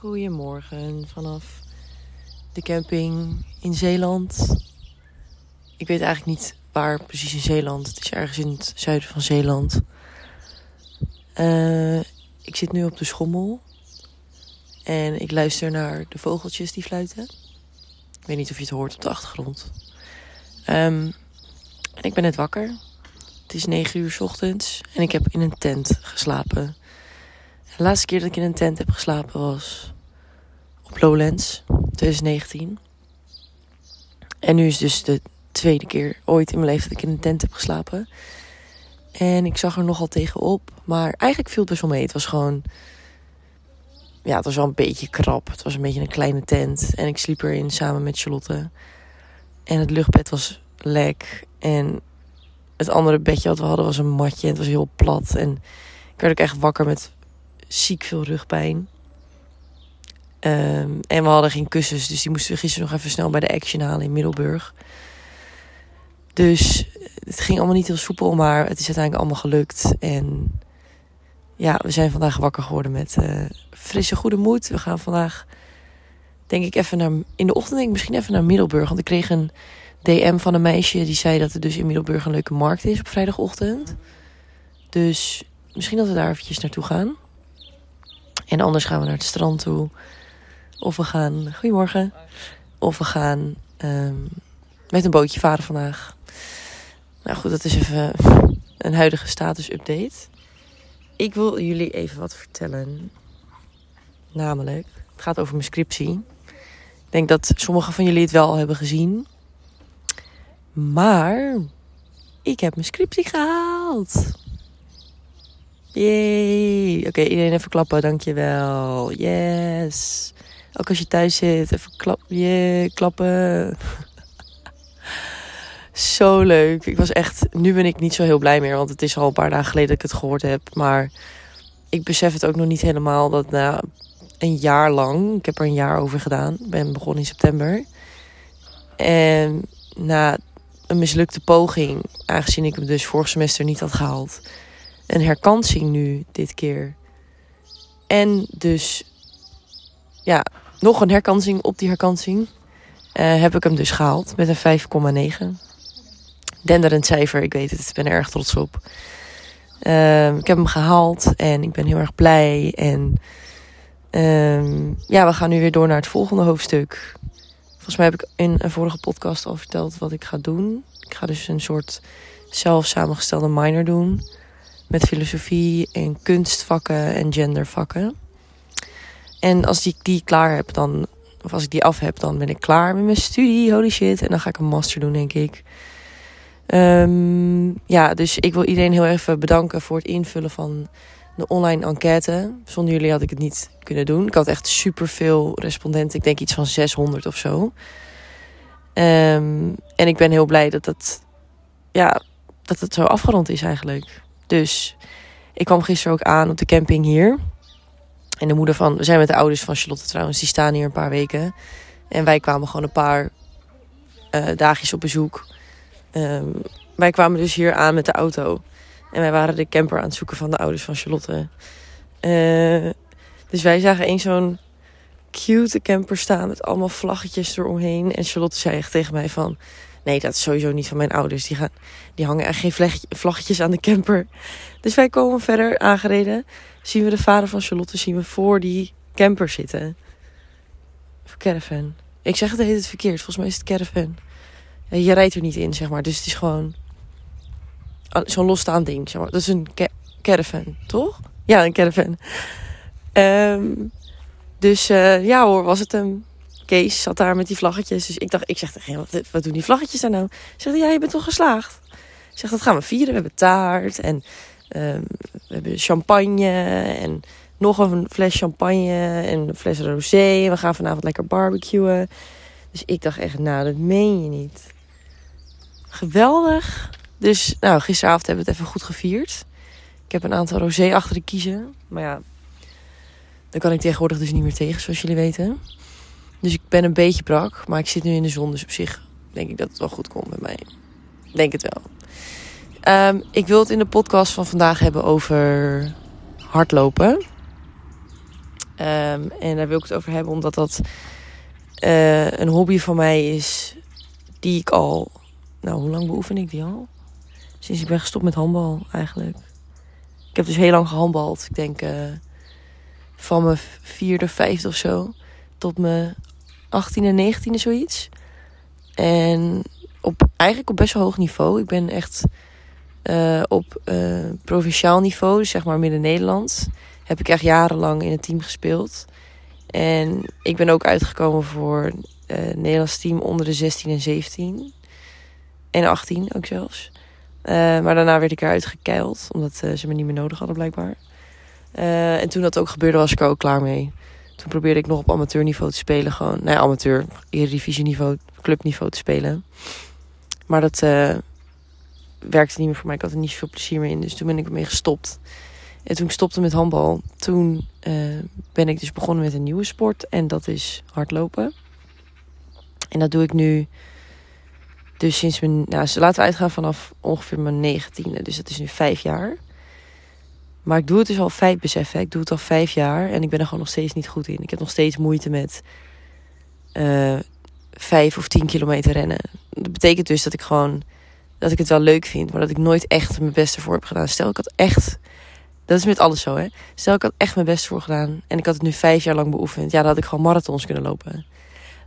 Goedemorgen vanaf de camping in Zeeland. Ik weet eigenlijk niet waar precies in Zeeland. Het is ergens in het zuiden van Zeeland. Uh, ik zit nu op de schommel. En ik luister naar de vogeltjes die fluiten. Ik weet niet of je het hoort op de achtergrond. Um, en ik ben net wakker. Het is 9 uur s ochtends en ik heb in een tent geslapen. De laatste keer dat ik in een tent heb geslapen was op Lowlands 2019. En nu is dus de tweede keer ooit in mijn leven dat ik in een tent heb geslapen. En ik zag er nogal tegenop. Maar eigenlijk viel het best wel mee. Het was gewoon. Ja, het was wel een beetje krap. Het was een beetje een kleine tent. En ik sliep erin samen met Charlotte. En het luchtbed was lek. En het andere bedje wat we hadden was een matje. Het was heel plat. En ik werd ook echt wakker met ziek veel rugpijn. Um, en we hadden geen kussens, dus die moesten we gisteren nog even snel bij de Action halen in Middelburg. Dus het ging allemaal niet heel soepel, maar het is uiteindelijk allemaal gelukt. En ja, we zijn vandaag wakker geworden met uh, frisse goede moed. We gaan vandaag, denk ik, even naar, in de ochtend denk ik misschien even naar Middelburg. Want ik kreeg een DM van een meisje die zei dat er dus in Middelburg een leuke markt is op vrijdagochtend. Dus misschien dat we daar eventjes naartoe gaan. En anders gaan we naar het strand toe. Of we gaan. Goedemorgen. Of we gaan um, met een bootje varen vandaag. Nou goed, dat is even een huidige status-update. Ik wil jullie even wat vertellen. Namelijk, het gaat over mijn scriptie. Ik denk dat sommigen van jullie het wel hebben gezien. Maar ik heb mijn scriptie gehaald. Yay. Oké, iedereen even klappen, dankjewel. Yes. Ook als je thuis zit, even klap, klappen. zo leuk. Ik was echt, nu ben ik niet zo heel blij meer, want het is al een paar dagen geleden dat ik het gehoord heb. Maar ik besef het ook nog niet helemaal dat na een jaar lang, ik heb er een jaar over gedaan, ben begonnen in september. En na een mislukte poging, aangezien ik hem dus vorig semester niet had gehaald, een herkansing nu dit keer. En dus ja, nog een herkansing op die herkansing. Uh, heb ik hem dus gehaald met een 5,9. Denderend cijfer, ik weet het, ik ben er erg trots op. Uh, ik heb hem gehaald en ik ben heel erg blij. En uh, ja, we gaan nu weer door naar het volgende hoofdstuk. Volgens mij heb ik in een vorige podcast al verteld wat ik ga doen. Ik ga dus een soort zelf samengestelde minor doen. Met filosofie en kunstvakken en gendervakken. En als ik die klaar heb, dan, of als ik die af heb, dan ben ik klaar met mijn studie. Holy shit. En dan ga ik een master doen, denk ik. Um, ja, dus ik wil iedereen heel even bedanken voor het invullen van de online enquête. Zonder jullie had ik het niet kunnen doen. Ik had echt superveel respondenten. Ik denk iets van 600 of zo. Um, en ik ben heel blij dat dat, ja, dat het zo afgerond is eigenlijk. Dus ik kwam gisteren ook aan op de camping hier. En de moeder van, we zijn met de ouders van Charlotte trouwens, die staan hier een paar weken. En wij kwamen gewoon een paar uh, dagjes op bezoek. Um, wij kwamen dus hier aan met de auto. En wij waren de camper aan het zoeken van de ouders van Charlotte. Uh, dus wij zagen een zo'n cute camper staan met allemaal vlaggetjes eromheen. En Charlotte zei echt tegen mij van... Nee, dat is sowieso niet van mijn ouders. Die, gaan, die hangen echt geen vlaggetjes aan de camper. Dus wij komen verder aangereden. Zien we de vader van Charlotte zien we voor die camper zitten. Of caravan. Ik zeg het heet het verkeerd. Volgens mij is het caravan. Je rijdt er niet in, zeg maar. Dus het is gewoon zo'n losstaand ding, zeg maar. Dat is een ca caravan, toch? Ja, een caravan. Um, dus uh, ja hoor, was het hem. Kees zat daar met die vlaggetjes. Dus ik dacht, ik zeg tegen wat, wat doen die vlaggetjes daar nou? Zegt ja, je bent toch geslaagd? Ik zeg, dat gaan we vieren. We hebben taart en um, we hebben champagne en nog een fles champagne en een fles rosé. We gaan vanavond lekker barbecuen. Dus ik dacht echt, nou, dat meen je niet. Geweldig. Dus nou, gisteravond hebben we het even goed gevierd. Ik heb een aantal rosé achter de kiezen. Maar ja, daar kan ik tegenwoordig dus niet meer tegen, zoals jullie weten. Dus ik ben een beetje brak, maar ik zit nu in de zon. Dus op zich denk ik dat het wel goed komt met mij. Denk het wel. Um, ik wil het in de podcast van vandaag hebben over hardlopen. Ehm, en daar wil ik het over hebben, omdat dat eh, een hobby van mij is die ik al. Nou, hoe lang beoefen ik die al? Sinds ik ben gestopt met handbal eigenlijk. Ik heb dus heel lang gehandbald. Ik denk uh, van mijn vierde, vijfde of zo. Tot mijn achttiende, negentiende zoiets. En op, eigenlijk op best wel hoog niveau. Ik ben echt uh, op uh, provinciaal niveau, dus zeg maar midden-Nederland, heb ik echt jarenlang in het team gespeeld. En ik ben ook uitgekomen voor uh, het Nederlands team onder de 16 en 17. En 18 ook zelfs. maar daarna werd ik eruit gekeild, omdat ze me niet meer nodig hadden blijkbaar. en toen dat ook gebeurde, was ik er ook klaar mee. Toen probeerde ik nog op amateurniveau te spelen. Gewoon, nou amateur, niveau, clubniveau te spelen. Maar dat uh, werkte niet meer voor mij. Ik had er niet zoveel plezier meer in. Dus toen ben ik ermee gestopt. En toen ik stopte met handbal, toen uh, ben ik dus begonnen met een nieuwe sport. En dat is hardlopen. En dat doe ik nu dus sinds mijn... Nou, laten we uitgaan vanaf ongeveer mijn negentiende. Dus dat is nu vijf jaar. Maar ik doe het dus al vijf, besef Ik doe het al vijf jaar en ik ben er gewoon nog steeds niet goed in. Ik heb nog steeds moeite met uh, vijf of tien kilometer rennen. Dat betekent dus dat ik gewoon dat ik het wel leuk vind, maar dat ik nooit echt mijn best ervoor heb gedaan. Stel, ik had echt. Dat is met alles zo, hè? Stel, ik had echt mijn best voor gedaan en ik had het nu vijf jaar lang beoefend. Ja, dan had ik gewoon marathons kunnen lopen.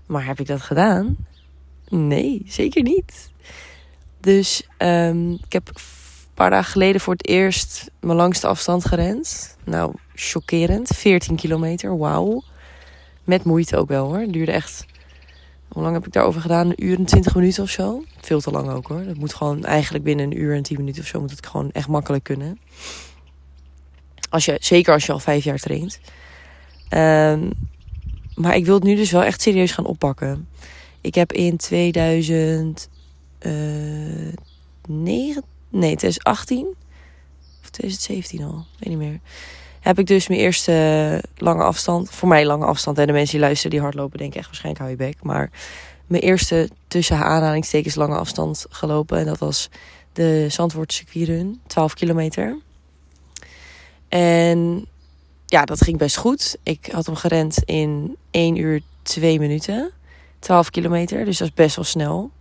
Maar heb ik dat gedaan? Nee, zeker niet. Dus um, ik heb paar dagen geleden voor het eerst mijn langste afstand gerend. Nou, chockerend. 14 kilometer, wauw. Met moeite ook wel hoor. Het duurde echt hoe lang heb ik daarover gedaan? Een uur en twintig minuten of zo. Veel te lang ook hoor. Dat moet gewoon eigenlijk binnen een uur en tien minuten of zo moet het gewoon echt makkelijk kunnen. Als je, zeker als je al vijf jaar traint. Um, maar ik wil het nu dus wel echt serieus gaan oppakken. Ik heb in 2009, nee 2018 of 2017 al, weet niet meer heb ik dus mijn eerste lange afstand. Voor mij lange afstand. En de mensen die luisteren die hardlopen denken echt waarschijnlijk hou je bek. Maar mijn eerste tussen aanhalingstekens lange afstand gelopen. En dat was de Zandvoort circuitrun. 12 kilometer. En ja, dat ging best goed. Ik had hem gerend in 1 uur 2 minuten. 12 kilometer. Dus dat is best wel snel.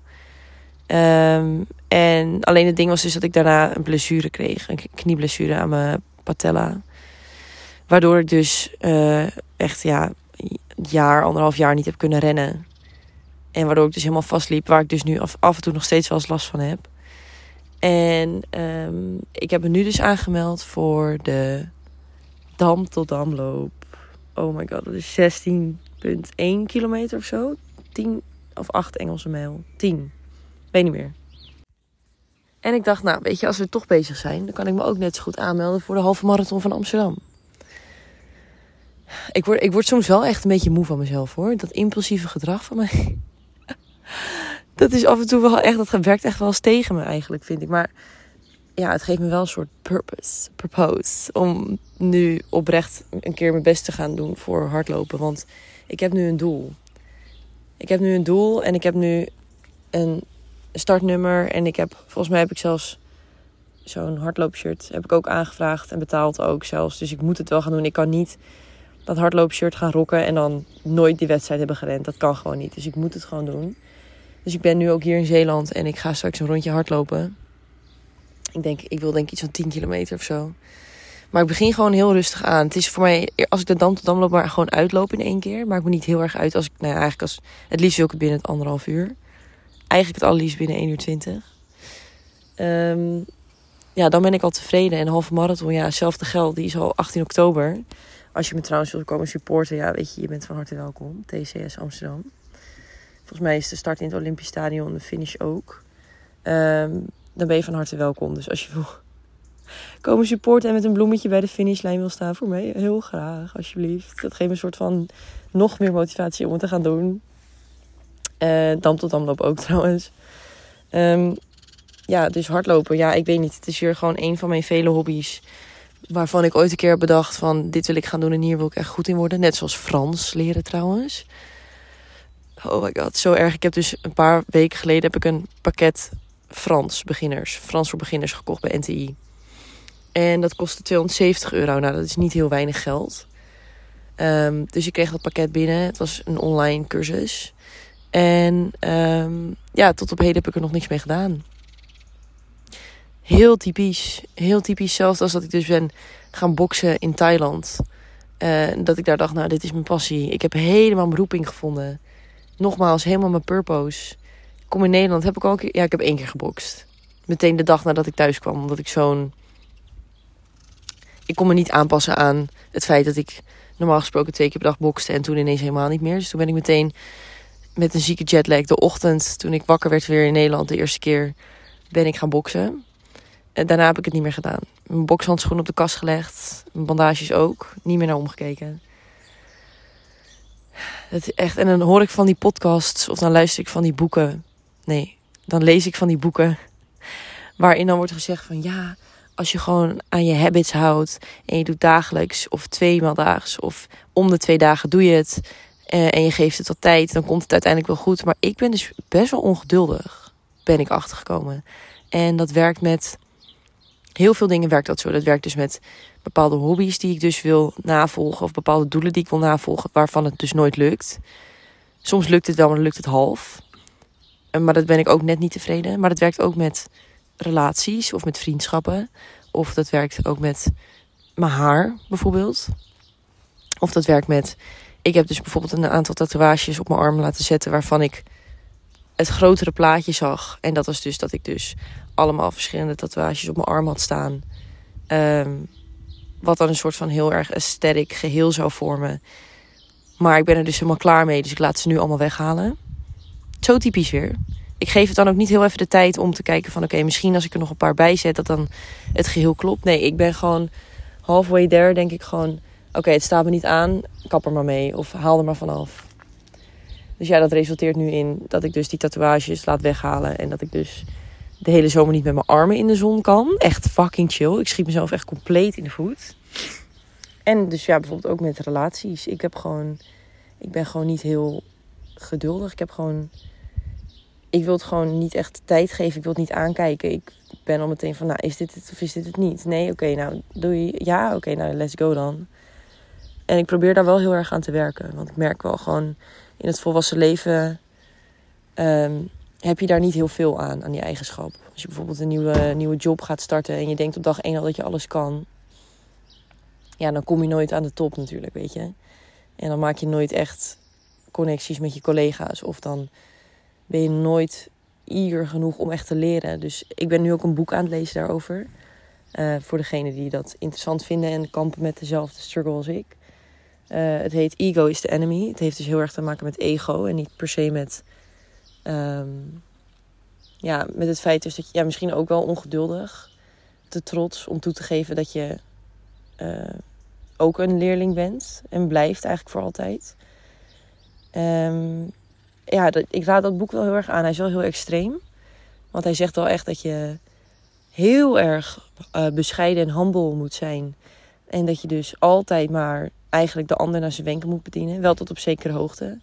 Um, en alleen het ding was dus dat ik daarna een blessure kreeg. Een knieblessure aan mijn patella. Waardoor ik dus uh, echt ja, een jaar, anderhalf jaar niet heb kunnen rennen. En waardoor ik dus helemaal vastliep. Waar ik dus nu af, af en toe nog steeds wel eens last van heb. En um, ik heb me nu dus aangemeld voor de Dam tot Damloop. Oh my god, dat is 16,1 kilometer of zo. 10 of 8 Engelse mijl. 10. Weet niet meer. En ik dacht, nou, weet je, als we toch bezig zijn, dan kan ik me ook net zo goed aanmelden voor de halve marathon van Amsterdam. Ik word, ik word soms wel echt een beetje moe van mezelf hoor. Dat impulsieve gedrag van mij. dat is af en toe wel echt, dat werkt echt wel eens tegen me eigenlijk, vind ik. Maar ja, het geeft me wel een soort purpose, purpose. Om nu oprecht een keer mijn best te gaan doen voor hardlopen. Want ik heb nu een doel. Ik heb nu een doel en ik heb nu een startnummer. En ik heb, volgens mij heb ik zelfs zo'n hardloopshirt. Heb ik ook aangevraagd en betaald ook zelfs. Dus ik moet het wel gaan doen. Ik kan niet dat hardloopshirt gaan rocken en dan nooit die wedstrijd hebben gerend. Dat kan gewoon niet. Dus ik moet het gewoon doen. Dus ik ben nu ook hier in Zeeland en ik ga straks een rondje hardlopen. Ik denk, ik wil denk iets van 10 kilometer of zo. Maar ik begin gewoon heel rustig aan. Het is voor mij, als ik de dam tot dam loop, maar gewoon uitlopen in één keer. Maakt me niet heel erg uit als ik, nou eigenlijk als, het liefst wil ik het binnen het anderhalf uur. Eigenlijk het allerliefst binnen 1 uur 20. Um, ja, dan ben ik al tevreden. En halve marathon, ja, hetzelfde geld, die is al 18 oktober. Als je me trouwens wilt komen supporten, ja, weet je, je bent van harte welkom. TCS Amsterdam. Volgens mij is de start in het Olympisch Stadion de finish ook. Ehm, dan ben je van harte welkom. Dus als je wil komen supporten en met een bloemetje bij de finishlijn wil staan, voor mij heel graag, alsjeblieft. Dat geeft me een soort van nog meer motivatie om het te gaan doen. Uh, dam tot damloop ook trouwens. Um, ja, dus hardlopen. Ja, ik weet niet. Het is hier gewoon een van mijn vele hobby's waarvan ik ooit een keer heb bedacht van dit wil ik gaan doen en hier wil ik echt goed in worden. Net zoals Frans leren trouwens. Oh my god, zo erg. Ik heb dus een paar weken geleden heb ik een pakket Frans beginners, Frans voor beginners gekocht bij NTI. En dat kostte 270 euro. Nou, dat is niet heel weinig geld. Ehm, dus ik kreeg dat pakket binnen. Het was een online cursus. En ehm, ja, tot op heden heb ik er nog niks mee gedaan. Heel typisch. Heel typisch. Zelfs als dat ik dus ben gaan boksen in Thailand. Uh, dat ik daar dacht, nou, dit is mijn passie. Ik heb helemaal mijn roeping gevonden. Nogmaals, helemaal mijn purpose. Ik kom in Nederland, heb ik al een keer... Ja, ik heb één keer gebokst. Meteen de dag nadat ik thuis kwam. Omdat ik zo'n... Ik kon me niet aanpassen aan het feit dat ik normaal gesproken twee keer per dag bokste. En toen ineens helemaal niet meer. Dus toen ben ik meteen met een zieke jetlag de ochtend... Toen ik wakker werd weer in Nederland de eerste keer... Ben ik gaan boksen. En daarna heb ik het niet meer gedaan. Mijn bokshandschoen op de kast gelegd. Mijn bandages ook. Niet meer naar omgekeken. Het is echt, en dan hoor ik van die podcasts of dan luister ik van die boeken. Nee, dan lees ik van die boeken. Waarin dan wordt gezegd van ja, als je gewoon aan je habits houdt. En je doet dagelijks of tweemaal daags of om de twee dagen doe je het. Eh, en je geeft het wat tijd, dan komt het uiteindelijk wel goed. Maar ik ben dus best wel ongeduldig, ben ik achtergekomen. En dat werkt met heel veel dingen werkt dat zo. Dat werkt dus met bepaalde hobby's die ik dus wil navolgen. Of bepaalde doelen die ik wil navolgen, waarvan het dus nooit lukt. Soms lukt het wel, maar dan lukt het half. Maar dat ben ik ook net niet tevreden. Maar dat werkt ook met relaties of met vriendschappen. Of dat werkt ook met mijn haar bijvoorbeeld. Of dat werkt met. Ik heb dus bijvoorbeeld een aantal tatoeages op mijn arm laten zetten waarvan ik het grotere plaatje zag. En dat was dus dat ik dus allemaal verschillende tatoeages op mijn arm had staan. Ehm, wat dan een soort van heel erg aesthetic geheel zou vormen. Maar ik ben er dus helemaal klaar mee, dus ik laat ze nu allemaal weghalen. Zo typisch weer. Ik geef het dan ook niet heel even de tijd om te kijken van... oké, misschien als ik er nog een paar bij zet, dat dan het geheel klopt. Nee, ik ben gewoon halfway there, denk ik gewoon... oké, het staat me niet aan, kap er maar mee of haal er maar vanaf. Dus ja, dat resulteert nu in dat ik dus die tatoeages laat weghalen... en dat ik dus de hele zomer niet met mijn armen in de zon kan. Echt fucking chill. Ik schiet mezelf echt compleet in de voet. En dus ja, bijvoorbeeld ook met relaties. Ik heb gewoon, ik ben gewoon niet heel geduldig. Ik heb gewoon, ik wil het gewoon niet echt tijd geven. Ik wil het niet aankijken. Ik ben al meteen van, nou, is dit het of is dit het niet? Nee, oké, nou, doe je, ja, oké, nou, let's go dan. En ik probeer daar wel heel erg aan te werken. Want ik merk wel gewoon in het volwassen leven... Ehm, heb je daar niet heel veel aan, aan die eigenschap. Als je bijvoorbeeld een nieuwe, nieuwe job gaat starten en je denkt op dag één al dat je alles kan. Ja, dan kom je nooit aan de top natuurlijk, weet je. En dan maak je nooit echt connecties met je collega's. Of dan ben je nooit eager genoeg om echt te leren. Dus ik ben nu ook een boek aan het lezen daarover. Uh, voor degenen die dat interessant vinden en kampen met dezelfde struggle als ik. Uh, het heet Ego is the Enemy. Het heeft dus heel erg te maken met ego en niet per se met Um, ja, met het feit dus dat je ja, misschien ook wel ongeduldig, te trots om toe te geven dat je uh, ook een leerling bent en blijft eigenlijk voor altijd. Um, ja, dat, ik raad dat boek wel heel erg aan. Hij is wel heel extreem. Want hij zegt wel echt dat je heel erg uh, bescheiden en humble moet zijn. En dat je dus altijd maar eigenlijk de ander naar zijn wenken moet bedienen. Wel tot op zekere hoogte.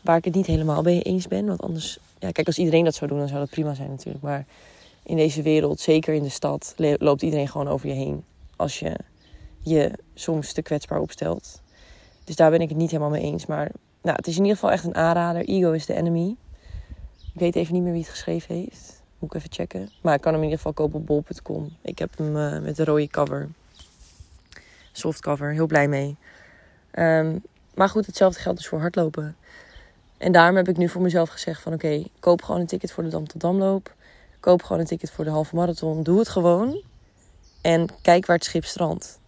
Waar ik het niet helemaal mee eens ben. Want anders, ja, kijk, als iedereen dat zou doen, dan zou dat prima zijn natuurlijk. Maar in deze wereld, zeker in de stad, loopt iedereen gewoon over je heen. Als je je soms te kwetsbaar opstelt. Dus daar ben ik het niet helemaal mee eens. Maar nou, het is in ieder geval echt een aanrader. Ego is the enemy. Ik weet even niet meer wie het geschreven heeft. Moet ik even checken. Maar ik kan hem in ieder geval kopen op bol.com. Ik heb hem uh, met de rode cover. Soft cover. Heel blij mee. Um, maar goed, hetzelfde geldt dus voor hardlopen. En daarom heb ik nu voor mezelf gezegd van oké, koop gewoon een ticket voor de Dam tot Damloop. Koop gewoon een ticket voor de halve marathon. Doe het gewoon. En kijk waar het schip strandt.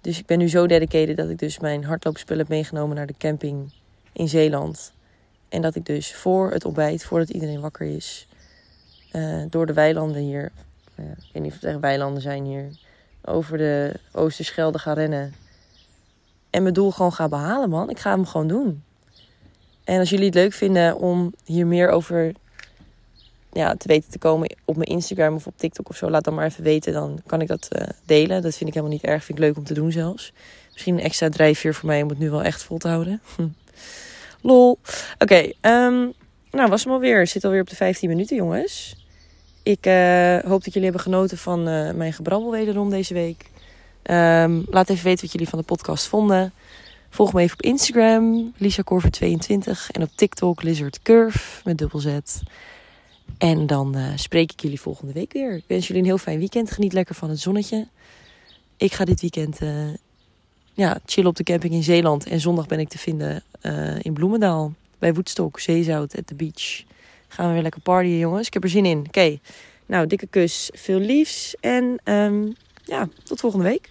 Dus ik ben nu zo dedicated dat ik dus mijn hardloopspullen heb meegenomen naar de camping in Zeeland. En dat ik dus voor het ontbijt, voordat iedereen wakker is, uh, door de weilanden hier, uh, ik weet niet of het echt weilanden zijn hier, over de Oosterschelde ga rennen. En mijn doel gewoon ga behalen, man. Ik ga hem gewoon doen. En als jullie het leuk vinden om hier meer over ja, te weten te komen op mijn Instagram of op TikTok of zo, laat dan maar even weten. Dan kan ik dat uh, delen. Dat vind ik helemaal niet erg. Vind ik leuk om te doen zelfs. Misschien een extra drijfveer voor mij om het nu wel echt vol te houden. Lol. Oké, um, nou was hem alweer. Zit alweer op de 15 minuten, jongens. Ik uh, hoop dat jullie hebben genoten van uh, mijn gebrabbel wederom deze week. Um, laat even weten wat jullie van de podcast vonden. Volg me even op Instagram, Lisa Corver 22 en op TikTok Lizard Curve met dubbel Z. En dan uh, spreek ik jullie volgende week weer. Ik wens jullie een heel fijn weekend. Geniet lekker van het zonnetje. Ik ga dit weekend ja, chillen op de camping in Zeeland. En zondag ben ik te vinden in Bloemendaal. Bij Woodstock, Zeezout, at the beach. Gaan we weer lekker partyen, jongens. Ik heb er zin in. Oké, nou, dikke kus. Veel liefs. En um, ja, tot volgende week.